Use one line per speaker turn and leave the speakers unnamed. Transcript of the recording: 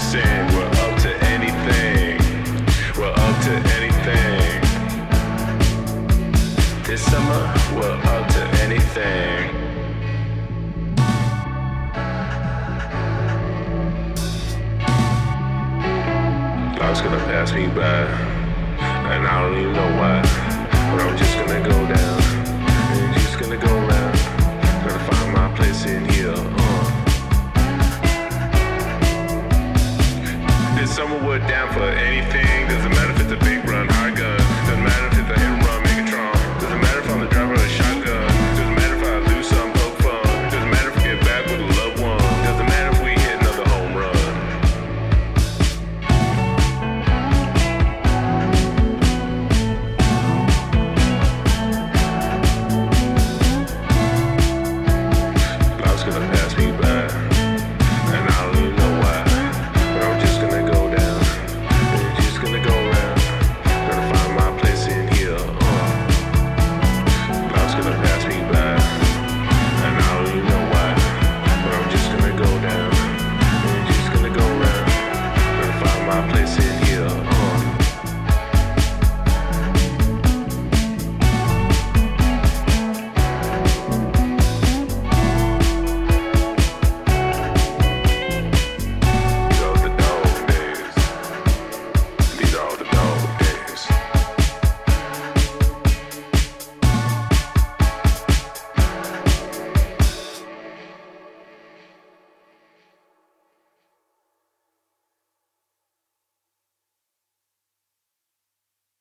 sing, we're up to anything. We're up to anything. This summer, we're up to anything. Life's gonna pass me by, and I don't even know why. If someone would down for anything, doesn't matter if it's a big run, hard gun. places